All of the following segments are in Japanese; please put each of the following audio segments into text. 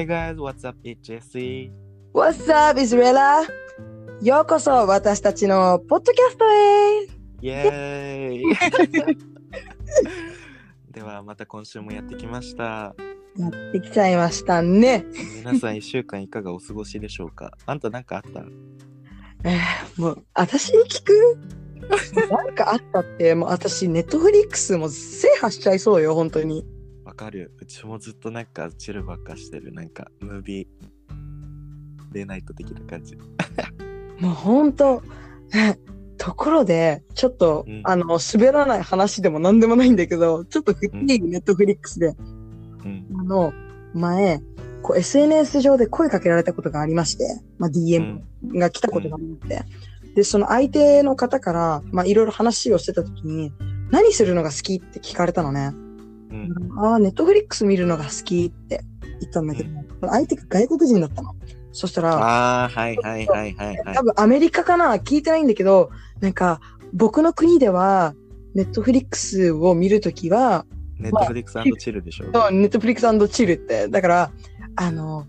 Hey guys, what's up? It's Jesse. What's up, Israela? ようこそ私たちのポッドキャストへイェーイではまた今週もやってきました。やってきちゃいましたね。皆さん1週間いかがお過ごしでしょうか？あんたなんかあった？え ーもう、私に聞く？なんかあったって、もう私、ネットフリックスも制覇しちゃいそうよ、本当に。わかるうちもずっとなんかチルばっかしてる。なんかムービー、デイナイト的な感じ。もう本当、えところで、ちょっと、うんあの、滑らない話でも何でもないんだけど、ちょっとフーネットフリックスで、うん。あの、前、こう SNS 上で声かけられたことがありまして、まあ、DM が来たことがあって、で、その相手の方から、まあ、いろいろ話をしてた時に、何するのが好きって聞かれたのね。うん。ああ、 Netflix 見るのが好きって言ったんだけど、相手が外国人だったの。そしたら、ああ、はいはいはいはいはい多。分アメリカかな聞いてないんだけど、なんか、僕の国では、 Netflix を見るときは、 Netflix chill でしょ。そう Netflix chill って。だから、あの、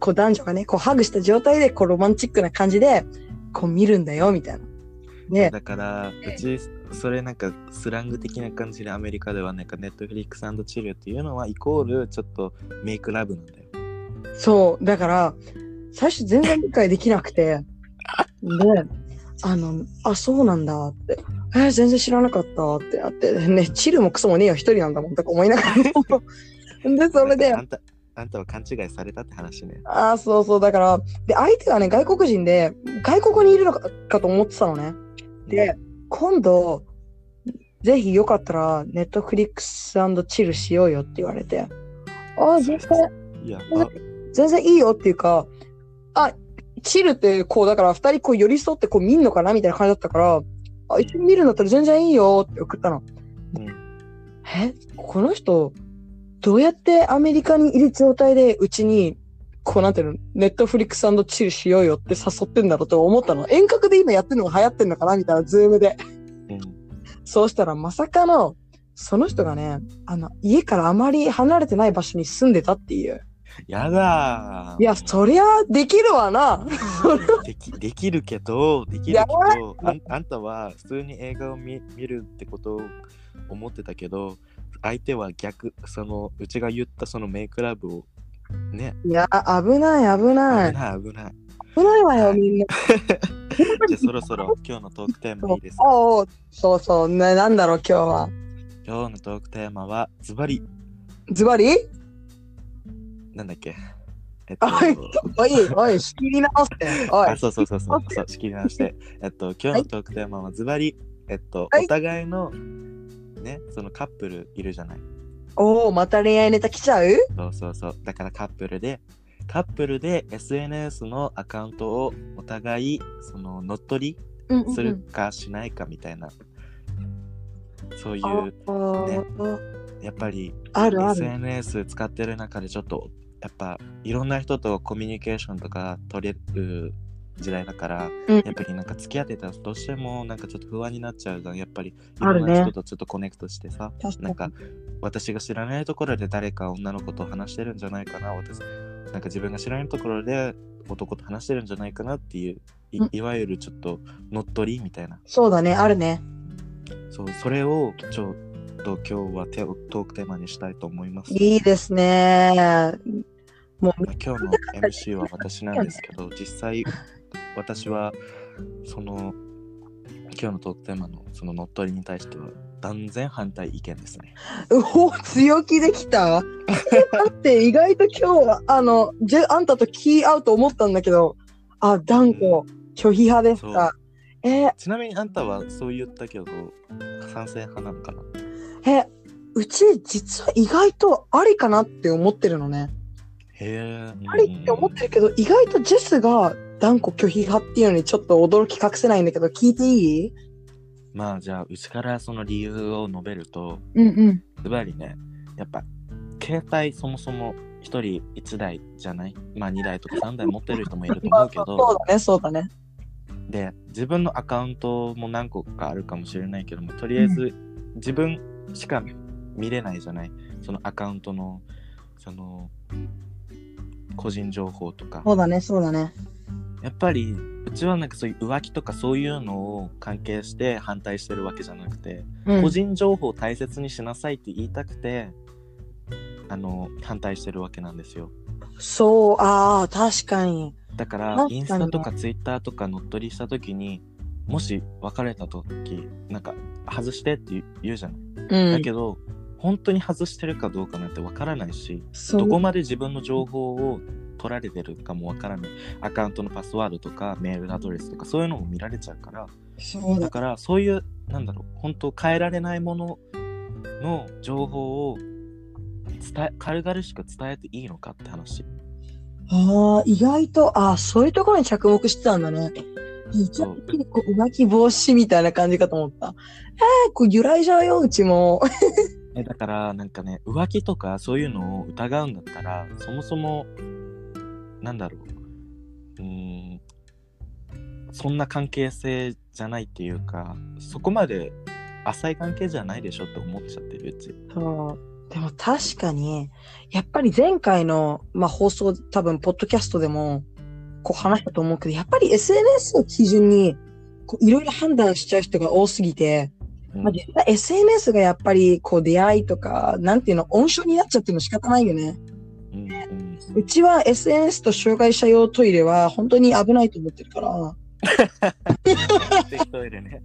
こう男女がね、こうハグした状態で、こうロマンチックな感じで、こう見るんだよ、みたいな。で、だから、うち、それなんかスラング的な感じでアメリカではなんかネットフリックスチルっていうのはイコールちょっとメイクラブなんだよ。そう、だから、最初全然理解できなくて、で、あの、あ、そうなんだって。えー全然知らなかったってなって、ね、チルもクソもねえよ、一人なんだもんとか思いながら。で、それであ、んた、あんたは勘違いされたって話ね。ああ、そうそう、だから、で、相手がね、外国人で、外国にいるのかかと思ってたのね。で、今度、ぜひよかったら、ネットフリックスチルしようよって言われて、ああ、全然、全然いいよっていうか、あ、チルってこう、だから二人こう寄り添ってこう見んのかなみたいな感じだったから、あ、一緒に見るんだったら全然いいよって送ったの。うん。え、この人、どうやってアメリカにいる状態でうちに、こうなんていうの、 Netflix chill しようよって誘ってんだろうと思ったの。遠隔で今やってるのが流行ってんのかなみたいな、ズームで。うん。そうしたらまさかの、その人がね、あの、家からあまり離れてない場所に住んでたっていう。やだーいや、そりゃできるわな。できできるけど、できるやけどあん、あんたは普通に映画を見見るってことを思ってたけど、相手は逆、その、うちが言ったそのメイクラブを、ね、いや、危ない、危ない。危ない危ない。危ないわよ、みんな。じゃあそろそろ今日のトークテーマいいですか？おうおうそうそう、ね、なんだろう、今日は。今日のトークテーマはズバリズバリ？なんだっけ？えっと、おい、おい、おい、仕切り直して。おいあ、。そうそうそうそう、そう仕切り直して。えっと、今日のトークテーマはズバリ、えっと、はいお互いの、ね、そのカップルいるじゃない？おお、また恋愛ネタ来ちゃう？そうそうそう。だからカップルで、カップルで SNS のアカウントをお互い、その、乗っ取うんりするかしないかみたいな、そういう、あねーやっぱり。SNS 使ってる中でちょっとやっぱいろんな人とコミュニケーションとか取れる時代だから、うんやっぱりなんか付き合ってたとしてもなんかちょっと不安になっちゃうじゃんやっぱりいろあるねんな人とちょっとコネクトしてさ、確かになんか私が知らないところで誰か女の子と話してるんじゃないかな私なんか自分が知らないところで男と話してるんじゃないかなっていういうんいわゆるちょっと乗っ取りみたいなそうだね、あるね。そうそれをちょっと今日はテトークテーマにしたいと思います。いいですね。もう、まあ今日の MC は私なんですけど、実際私はその今日のトークテーマのその乗っ取りに対しては断然反対意見ですね。うお強気できた？だって意外と今日は、あの、じゃあんたと気合うと思ったんだけど、あ、断固、拒否派ですか？え？ーちなみにあんたはそう言ったけど賛成派なのかな？え、うち実は意外とありかなって思ってるのね。へえ。ありって思ってるけど、意外とジェスが断固拒否派っていうのにちょっと驚き隠せないんだけど、聞いていい？まあじゃあうちからその理由を述べるとうんうん。ズバリねやっぱ携帯そもそも一人一台じゃない？まあ二台とか三台持ってる人もいるとまあ思うけど そうだね、そうだね。で自分のアカウントも何個かあるかもしれないけどもとりあえず自分しか見れないじゃない？そのアカウントのその個人情報とかそうだね、そうだね。やっぱりうちはなんかそういう浮気とかそういうのを関係して反対してるわけじゃなくて、うん。個人情報を大切にしなさいって言いたくてあの反対してるわけなんですよ。そう、ああ、確かに。だからインスタとかツイッターとか乗っ取りした時にもし別れた時なんか外してって言うじゃない、うん。だけど本当に外してるかどうかなんてわからないしどこまで自分の情報を取られてるかもわからないアカウントのパスワードとかメールアドレスとかそういうのも見られちゃうからそうだ。だからそういうなんだろう本当変えられないものの情報を伝え軽々しく伝えていいのかって話ああ、意外と、ああ、そういうところに着目してたんだね。一応、結構浮気防止みたいな感じかと思った。えー、こう揺らいじゃうよ、うちも。えだからなんかね浮気とかそういうのを疑うんだったらそもそもなんだろう。うーん。そんな関係性じゃないっていうかそこまで浅い関係じゃないでしょって思っちゃってるうち。そう。でも確かに、やっぱり前回の、まあ、放送、多分、ポッドキャストでも、こう話したと思うけど、やっぱり SNS を基準に、こういろいろ判断しちゃう人が多すぎて、うん。まあ、実際 SNS がやっぱり、こう出会いとか、なんていうの、温床になっちゃってるの仕方ないよね。うんうんうちは SNS と障害者用トイレは本当に危ないと思ってるから。トイレね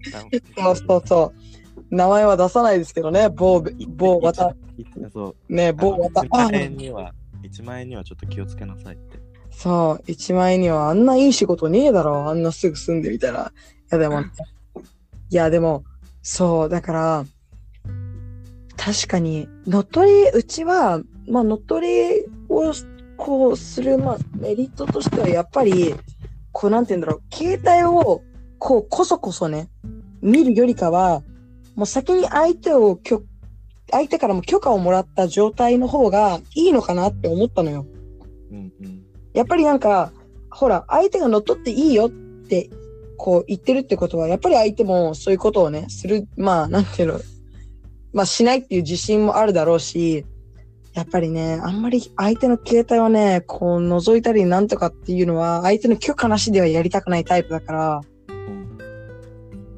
そうそうそう。名前は出さないですけどね、某、某、わた、ね、某わた。1あ万円には1万円にはちょっと気をつけなさいってそう、1万円にはあんないい仕事ねえだろ、あんなすぐ住んでみたいな。いやでも、いやでも、そう、だから、確かに、乗っ取り、うちは、まあ乗っ取りを、こうする、まあメリットとしてはやっぱり、こうなんて言うんだろう、携帯を、こう、こそこそね、見るよりかは、もう先に相手をきょ、相手からも許可をもらった状態の方がいいのかなって思ったのよ。うんうんやっぱりなんか、ほら、相手が乗っ取っていいよって、こう言ってるってことは、やっぱり相手もそういうことをね、する、まあ、なんていうの、まあ、しないっていう自信もあるだろうし、やっぱりね、あんまり相手の携帯をね、こう覗いたりなんとかっていうのは、相手の許可なしではやりたくないタイプだから、うん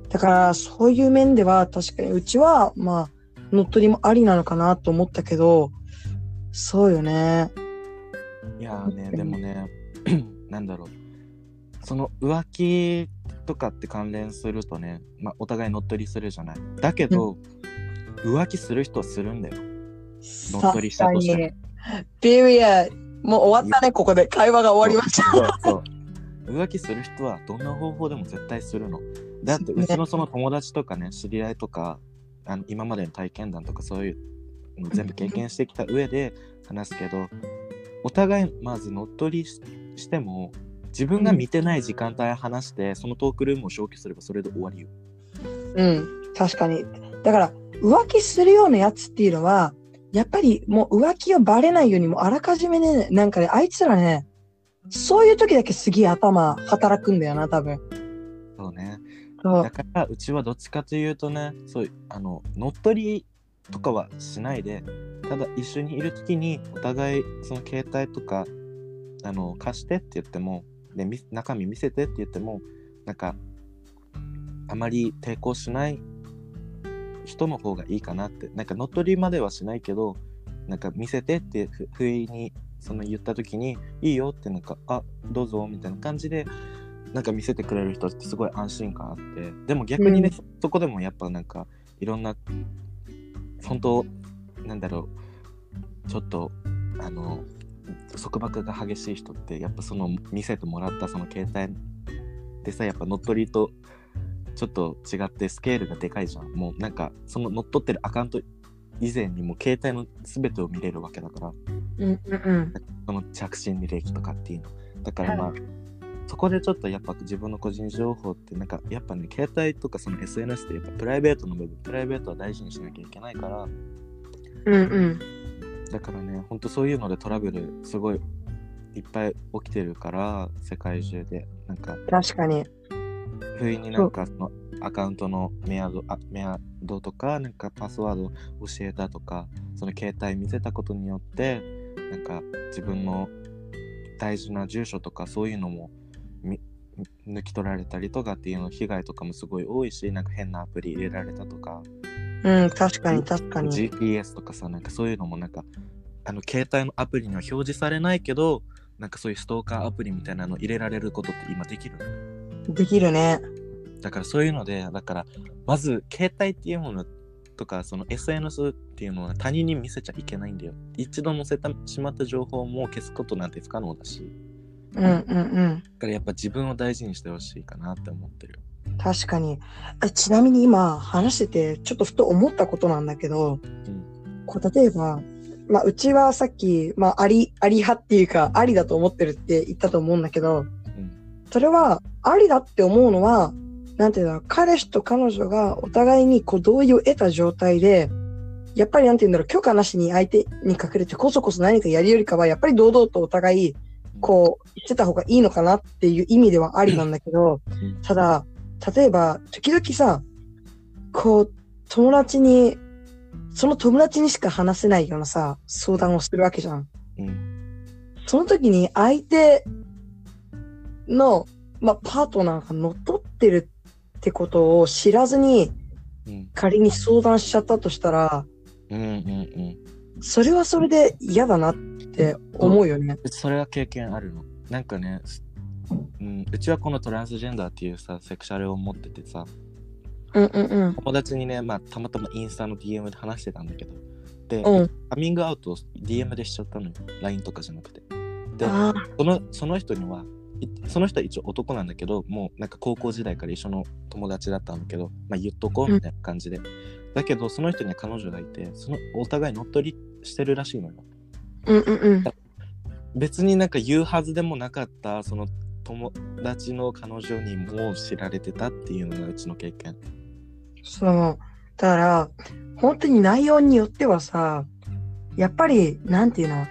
だから、そういう面では、確かにうちは、まあ、乗っ取りもありなのかなと思ったけど、そうよね。いやーね、でもね、なんだろう。その浮気とかって関連するとね、まあ、お互い乗っ取りするじゃない。だけど、浮気する人はするんだよ。乗っ取りしたとしても確かに。ピリア、もう終わったね、ここで。会話が終わりました。そうそう。浮気する人はどんな方法でも絶対するの。だって、うちのその友達とかね、知り合いとか、あの今までの体験談とかそういうの全部経験してきた上で話すけど、お互いまず乗っ取りししても、自分が見てない時間帯話して、そのトークルームを消去すればそれで終わりよ。うん、確かに。だから、浮気するようなやつっていうのは、やっぱりもう浮気をバレないようにもうあらかじめね、なんかね、あいつらね、そういう時だけすげえ頭働くんだよな、多分。そうね。そうだから、うちはどっちかというとね、そうあの、乗っ取りとかはしないで、ただ一緒にいるときに、お互い、その携帯とか、あの、貸してって言っても、で、み中身見せてって言っても、なんか、あまり抵抗しない人の方がいいかなって、なんか乗っ取りまではしないけど、なんか見せてってふ不意にその言った時にいいよってなんかあどうぞみたいな感じでなんか見せてくれる人ってすごい安心感あって。でも逆にね、うん。そそこでもやっぱなんかいろんな本当なんだろうちょっとあの束縛が激しい人ってやっぱその見せてもらったその携帯でさやっぱ乗っ取りとちょっと違ってスケールがでかいじゃんもうなんかその乗っ取ってるアカウント以前にも携帯の全てを見れるわけだからうんうんうん。その着信履歴とかっていうのだからまあ、そこでちょっとやっぱ自分の個人情報ってなんかやっぱね携帯とかその SNS ってやっぱプライベートの部分プライベートは大事にしなきゃいけないからうんうん。だからねほんとそういうのでトラブルすごいいっぱい起きてるから世界中でなんか確かに。不意になんかそのアカウントのメアドあメアドとかなんかパスワード教えたとかその携帯見せたことによってなんか自分の大事な住所とかそういうのもみ抜き取られたりとかっていうの被害とかもすごい多いしなんか変なアプリ入れられたとか。うん、確かに確かに。GPS とかさなんかそういうのもなんかあの携帯のアプリには表示されないけどなんかそういうストーカーアプリみたいなの入れられることって今できるの？できるね。だからそういうのでだからまず携帯っていうものとかその SNS っていうのは他人に見せちゃいけないんだよ一度載せてしまった情報も消すことなんて不可能だしうんうんうん。だからやっぱ自分を大事にしてほしいかなって思ってる確かに。えちなみに今話してて、ちょっとふと思ったことなんだけど、こう例えば、まあ、うちはさっき、まあ、あり、あり派っていうか、ありだと思ってるって言ったと思うんだけど、うんそれは、ありだって思うのは、なんていうんだろう、彼氏と彼女がお互いにこう同意を得た状態で、やっぱりなんていうんだろう、許可なしに相手に隠れてこそこそ何かやるよりかは、やっぱり堂々とお互い、こう、言ってた方がいいのかなっていう意味ではありなんだけど、うんただ、例えば、時々さ、こう、友達に、その友達にしか話せないようなさ、相談をするわけじゃん。うんその時に相手の、まあ、パートナーが乗っ取ってるってことを知らずにうん。仮に相談しちゃったとしたら、うんうんうん。それはそれで嫌だなって思うよね。それは経験あるの？なんかね、すうん、うちはこのトランスジェンダーっていうさセクシャルを持っててさ。うんうんうん。友達にね、まあ、たまたまインスタの DM で話してたんだけど。で、うん。カミングアウトを DM でしちゃったのよ。LINE とかじゃなくて。でそのその人にはいその人は一応男なんだけどもうなんか高校時代から一緒の友達だったんだけど、まあ、言っとこうみたいな感じで、だけどその人には彼女がいてそのお互い乗っ取りしてるらしいのようんうんうん。別になんか言うはずでもなかったその友達の彼女にも知られてたっていうのがうちの経験そう。だから、本当に内容によってはさ、やっぱり、なんていうの、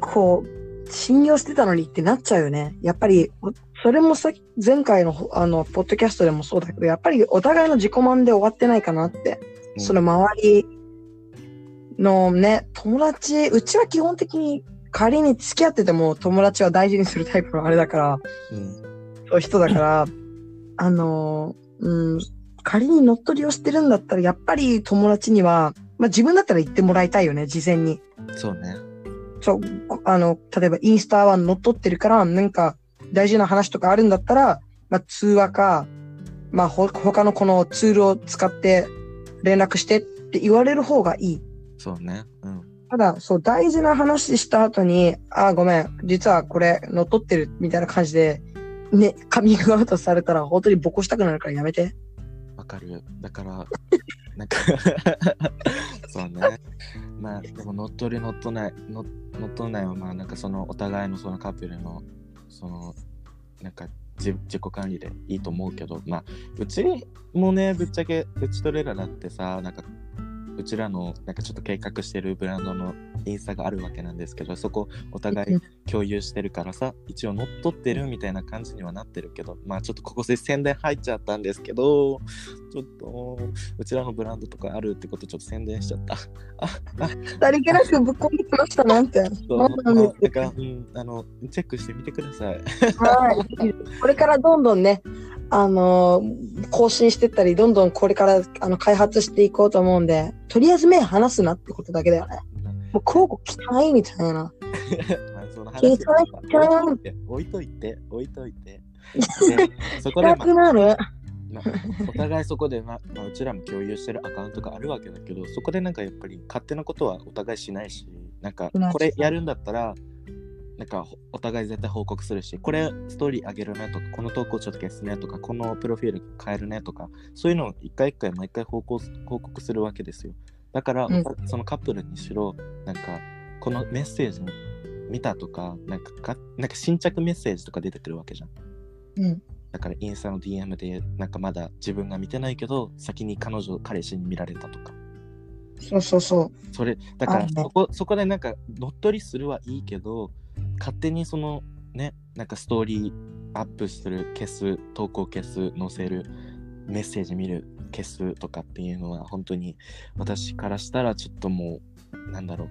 こう、信用してたのにってなっちゃうよね。やっぱり、おそれもさ、前回の、あの、ポッドキャストでもそうだけど、やっぱりお互いの自己満で終わってないかなって。うんその周りのね、友達、うちは基本的に仮に付き合ってても友達は大事にするタイプのあれだから、うんそういう人だから、あのー、うん、仮に乗っ取りをしてるんだったら、やっぱり友達には、まあ自分だったら言ってもらいたいよね、事前に。そうねそう、あの、例えばインスタは乗っ取ってるから、なんか大事な話とかあるんだったら、まあ通話か、まあほ他のこのツールを使って連絡してって言われる方がいい。そうねうんただ、そう、大事な話した後に、あー、ごめん、実はこれ乗っ取ってるみたいな感じで、ね、カミングアウトされたら本当にボコしたくなるからやめて。わかるだからなんか そうねまあでも乗っ取り乗っ取ない乗乗っ取んないはまあなんかそのお互いのそのカップルのそのなんか自自己管理でいいと思うけどまあうちもねぶっちゃけうちとレラだってさなんかうちらのなんかちょっと計画してるブランドのインスタがあるわけなんですけどそこお互い共有してるからさ一応乗っ取ってるみたいな感じにはなってるけどまあちょっとここで宣伝入っちゃったんですけどちょっとうちらのブランドとかあるってことちょっと宣伝しちゃった。ああさりげなくぶっ込んできましたなんて。そう。なんでから、うん、あのチェックしてみてください。はい。これからどんどんね、あのー更新してったり、どんどんこれからあの開発していこうと思うんで、とりあえず目離すなってことだけだよね。もう広告汚いみたいな。まあその聞いてない置いといて置いといて置いといて。でそこで、ま汚くまあ、お互いそこで、ままあ、うちらも共有してるアカウントがあるわけだけどそこでなんかやっぱり勝手なことはお互いしないしなんかこれやるんだったらなんかほお互い絶対報告するしこれストーリー上げるねとかこの投稿ちょっと消すねとかこのプロフィール変えるねとかそういうのを一回一回毎回報告報告するわけですよ。だから、うんそのカップルにしろなんかこのメッセージ見たとかなんかかなんか新着メッセージとか出てくるわけじゃん。うん。だからインスタの DM でなんかまだ自分が見てないけど先に彼女彼氏に見られたとか。そうそうそう。それだからそこそこでなんか乗っ取りするはいいけど勝手にそのねなんかストーリーアップする消す投稿消す載せるメッセージ見る消すとかっていうのは本当に私からしたらちょっともうなんだろう。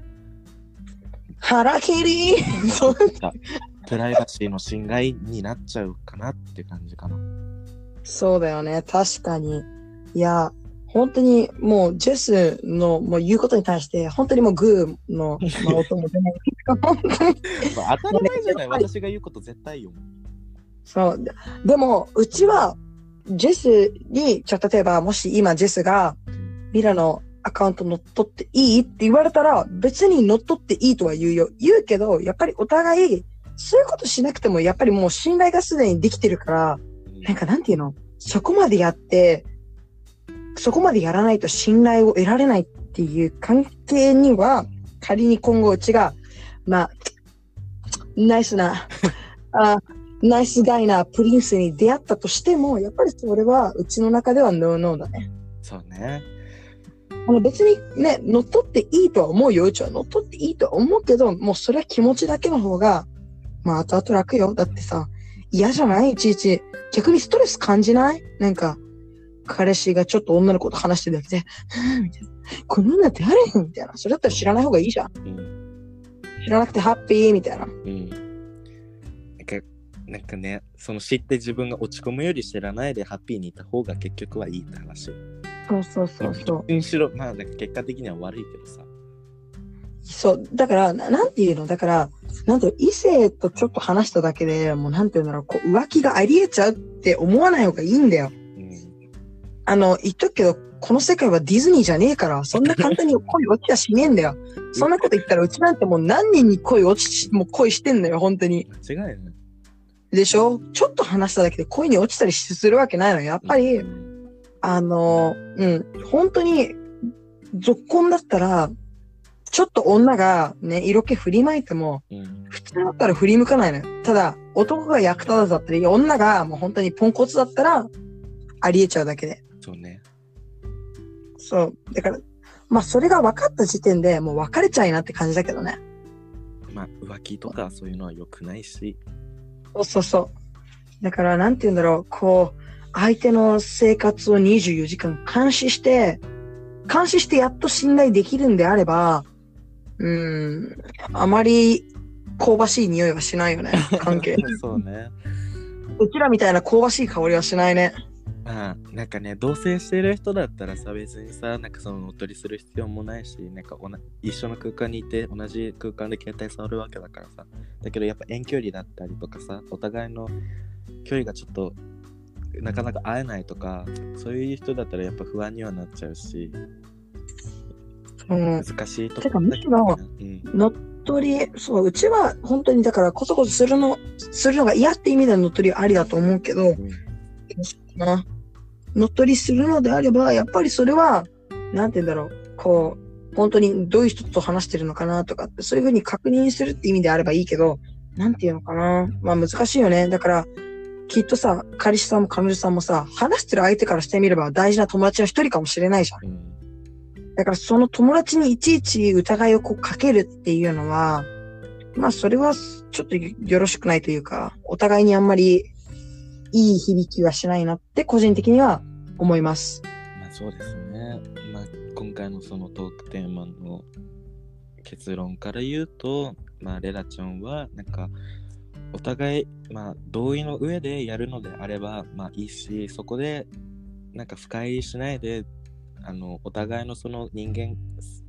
腹切り。そうプライバシーの侵害になっちゃうかなって感じかな。そうだよね。確かに。いや、本当にもうジェスのもう言うことに対して、本当にもうグーの、まあ、音も出ない。本当たり前じゃない、私が言うこと絶対よ。そう。ででも、うちは、ジェスに、ちょっと例えば、もし今ジェスが、ミラのアカウント乗っ取っていいって言われたら、別に乗っ取っていいとは言うよ。言うけど、やっぱりお互い、そういうことしなくても、やっぱりもう信頼がすでにできてるから、なんかなんていうの？そこまでやって、そこまでやらないと信頼を得られないっていう関係には、仮に今後うちが、まあ、ナイスな、あナイスガイなプリンスに出会ったとしても、やっぱりそれはうちの中ではノーノーだね。そうね。あの別にね、乗っ取っていいとは思うよ。うちは乗っ取っていいとは思うけど、もうそれは気持ちだけの方が、まあ後々楽よ。だってさ、嫌じゃない？いちいち。逆にストレス感じない？なんか、彼氏がちょっと女の子と話してるだけで、みたいな。この女誰みたいな。それだったら知らない方がいいじゃん。うん。知らなくてハッピーみたいな。うん。なんか、なんかね、その知って自分が落ち込むより知らないでハッピーにいた方が結局はいいって話。そうそうそうそう。むしろ、まあ、なんか結果的には悪いけどさ。そう。だから、ななんていうの？だから、なんていうの？異性とちょっと話しただけでもうなんていうんだろう、こう浮気があり得ちゃうって思わない方がいいんだよ。うん。あの、言っとくけど、この世界はディズニーじゃねえから、そんな簡単に恋落ちはしねえんだよ。そんなこと言ったら、うちなんてもう何人に恋落ち、もう恋してんのよ、本当に。間違いない。でしょ？ちょっと話しただけで恋に落ちたりするわけないのよ。やっぱり、うんあの、うん、本当に、続婚だったら、ちょっと女がね、色気振りまいても、うん。普通だったら振り向かないのよ。ただ、男が役立たずだったり、女がもう本当にポンコツだったら、ありえちゃうだけで。そうね。そう。だから、まあそれが分かった時点でもう別れちゃいなって感じだけどね。まあ、浮気とかそういうのは良くないし。そうそうそう。だから、なんて言うんだろう、こう、相手の生活を24時間監視して、監視してやっと信頼できるんであれば、うーん、あまり香ばしい匂いはしないよね、関係。そうね。うちらみたいな香ばしい香りはしないね。まあ、なんかね、同棲してる人だったらさ、別にさ、なんかその乗っ取りする必要もないし、なんかおな一緒の空間にいて、同じ空間で携帯触るわけだからさ。だけどやっぱ遠距離だったりとかさ、お互いの距離がちょっとなかなか会えないとか、そういう人だったらやっぱ不安にはなっちゃうし、うん。難しいとてかころだけどむね、乗っ取り、そう、うちは本当にだからこそこそするの、するのが嫌って意味での乗っ取りはありだと思うけど、うん。な。乗っ取りするのであれば、やっぱりそれは、なんて言うんだろう、こう、本当にどういう人と話してるのかなとかって、そういうふうに確認するって意味であればいいけど、なんていうのかな。まあ難しいよね。だから、きっとさ、彼氏さんも彼女さんもさ、話してる相手からしてみれば大事な友達の一人かもしれないじゃん。だからその友達にいちいち疑いをこうかけるっていうのは、まあそれはちょっとよろしくないというか、お互いにあんまりいい響きはしないなって個人的には思います。まあそうですね。まあ今回のそのトークテーマの結論から言うと、まあレラちゃんはなんかお互いまあ同意の上でやるのであればまあいいし、そこでなんか深入りしないであのお互いのその人間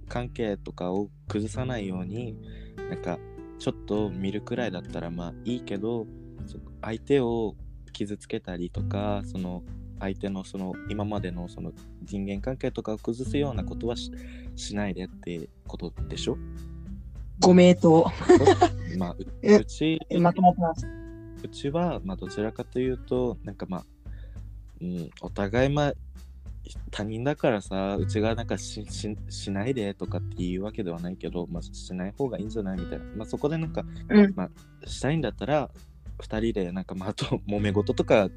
関係とかを崩さないようになんかちょっと見るくらいだったらまあいいけどそ相手を傷つけたりとかその相手のその今までのその人間関係とかを崩すようなことはししないでってことでしょ？ご名答。まあ うちまとまってます。うちは、まあ、どちらかというと、なんかまあ、うん、お互い、まあ、他人だからさ、うちがなんかしないでとかっていうわけではないけど、まあ、しない方がいいんじゃないみたいな。まあ、そこでなんか、うんまあ、したいんだったら、二人でなんか、まあ、あと、揉め事とか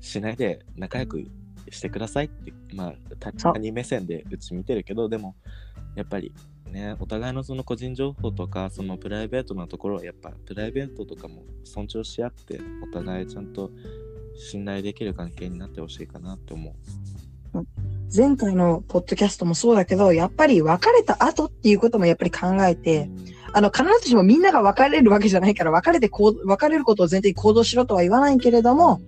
しないで仲良くしてくださいって、まあ、他人目線でうち見てるけど、でも、やっぱり、ね、お互いのその個人情報とかそのプライベートなところはやっぱプライベートとかも尊重し合ってお互いちゃんと信頼できる関係になってほしいかなって思う。前回のポッドキャストもそうだけど、やっぱり別れた後っていうこともやっぱり考えて、あの、必ずしもみんなが別れるわけじゃないから、別れてこう、別れることを前提に行動しろとは言わないけれども、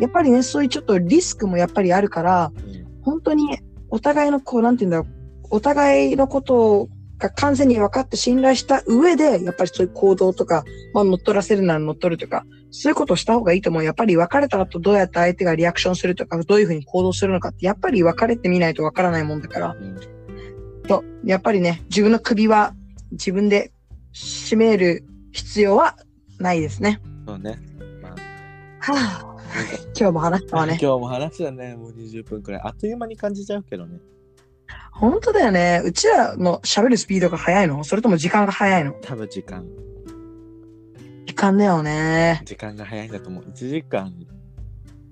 やっぱりね、そういうちょっとリスクもやっぱりあるから、うん。本当にお互いのこう、なんて言うんだろう、お互いのことが完全に分かって信頼した上で、やっぱりそういう行動とか、まあ乗っ取らせるなら乗っ取るとか、そういうことをした方がいいと思う。やっぱり別れた後どうやって相手がリアクションするとか、どういうふうに行動するのかって、やっぱり別れてみないと分からないもんだから、うんと、やっぱりね、自分の首は自分で締める必要はないですね。そうね。まあ、はぁ、なんか 今日も話したわね。今日も話だね。もう20分くらい。あっという間に感じちゃうけどね。本当だよね。うちらの喋るスピードが速いの？それとも時間が速いの？多分時間、時間だよね。時間が早いんだと思う。1時間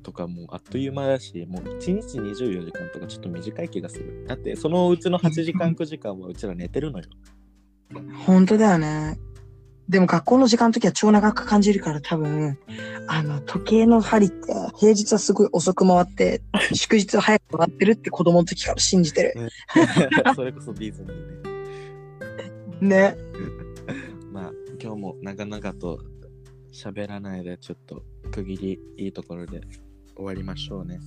とかもうあっという間だし、もう1日24時間とかちょっと短い気がする。だってそのうちの8時間 9時間はうちら寝てるのよ。本当だよね。でも学校の時間の時は超長く感じるから多分、あの、時計の針って平日はすごい遅く回って、祝日は早く回ってるって子供の時から信じてる。それこそディズニーね。ね。まあ今日も長々と喋らないでちょっと区切りいいところで終わりましょうね。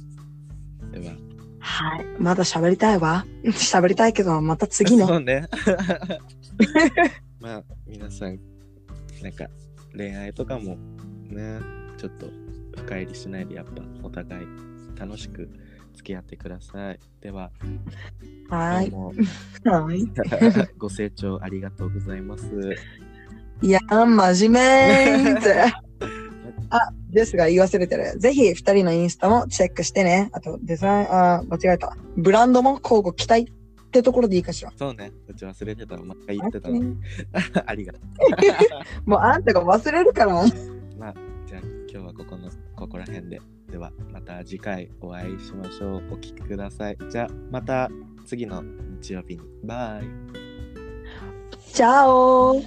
では。はい。まだ喋りたいわ。喋りたいけど、また次ね。そうね。まあ皆さんなんか恋愛とかもねちょっと深入りしないでやっぱお互い楽しく付き合ってください。では、はい。ご清聴ありがとうございます。いや、真面目って。あ、ですが言い忘れてる。ぜひ二人のインスタもチェックしてね。あとデザイン、あ、間違えた。ブランドも交互期待ってところでいいかしら。そうね、うち忘れてたの、また言ってたの。ありがとう。もうあんたが忘れるから。まあ、じゃあ今日はここの、ここら辺で。では、また次回お会いしましょう。お聞きください。じゃあ、また次の日曜日に。バイ。チャオ